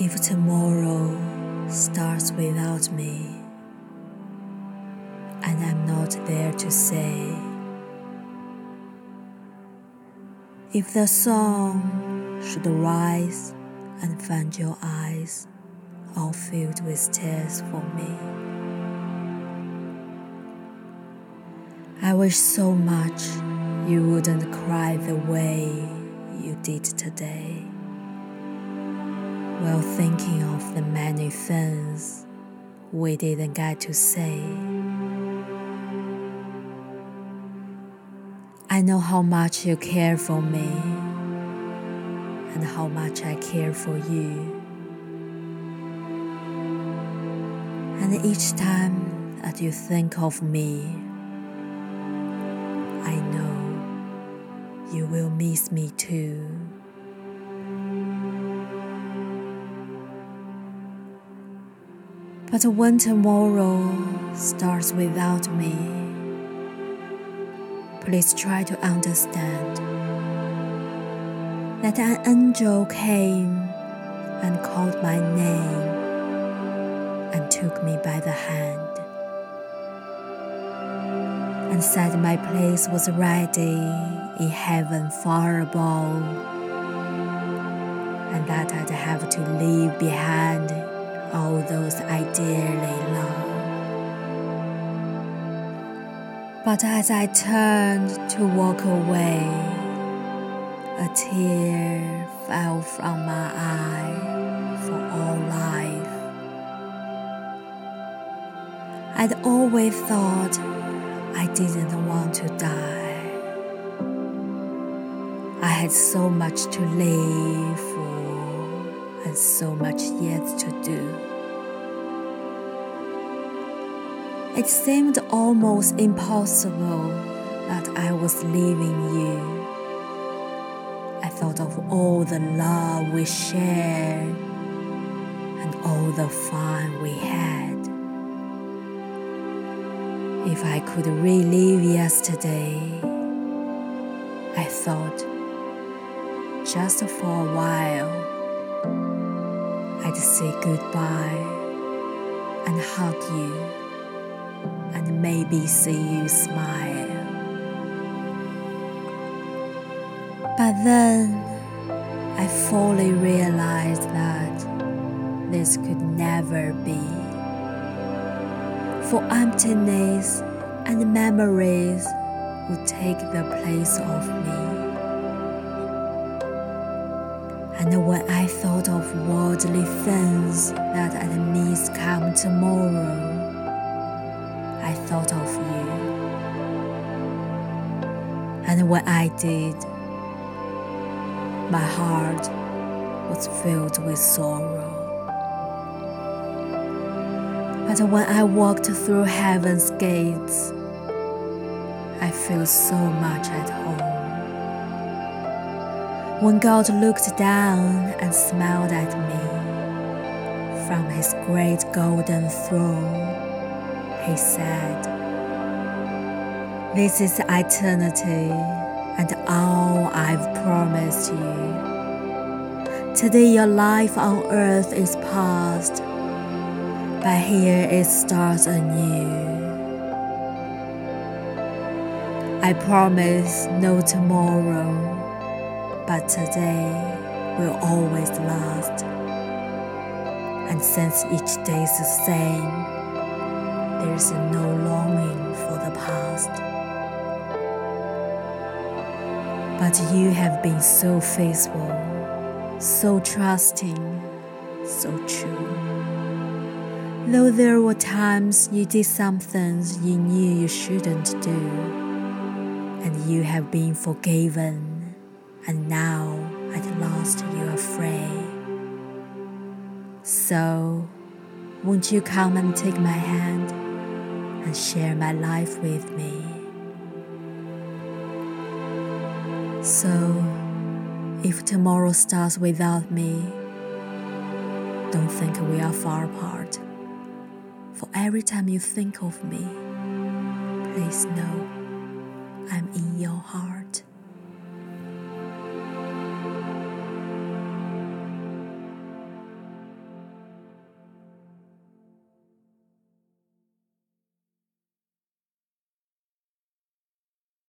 If tomorrow starts without me, and I'm not there to say, if the song should rise and find your eyes all filled with tears for me, I wish so much you wouldn't cry the way you did today while thinking of the many things we didn't get to say. I know how much you care for me and how much I care for you. And each time that you think of me, I know you will miss me too. But when tomorrow starts without me, please try to understand that an angel came and called my name and took me by the hand and said my place was ready in heaven far above and that I'd have to leave behind all those I dearly love. But as I turned to walk away, a tear fell from my eye for all life. I'd always thought I didn't want to die. I had so much to live for so much yet to do. It seemed almost impossible that I was leaving you. I thought of all the love we shared and all the fun we had. If I could relive yesterday, I thought, just for a while, I'd say goodbye and hug you and maybe see you smile. But then I fully realized that this could never be. For emptiness and memories would take the place of me. And when I thought of worldly things that I'd miss come tomorrow, I thought of you. And when I did, my heart was filled with sorrow. But when I walked through heaven's gates, I feel so much at home. When God looked down and smiled at me from his great golden throne, he said, This is eternity and all I've promised you. Today your life on earth is past, but here it starts anew. I promise no tomorrow, but today will always last. And since each day is the same, there is no longing for the past. But you have been so faithful, so trusting, so true. Though there were times you did some things you knew you shouldn't do, and you have been forgiven, and now at last you are free. So, won't you come and take my hand and share my life with me? So, if tomorrow starts without me, don't think we are far apart. For every time you think of me, please know I'm in your heart.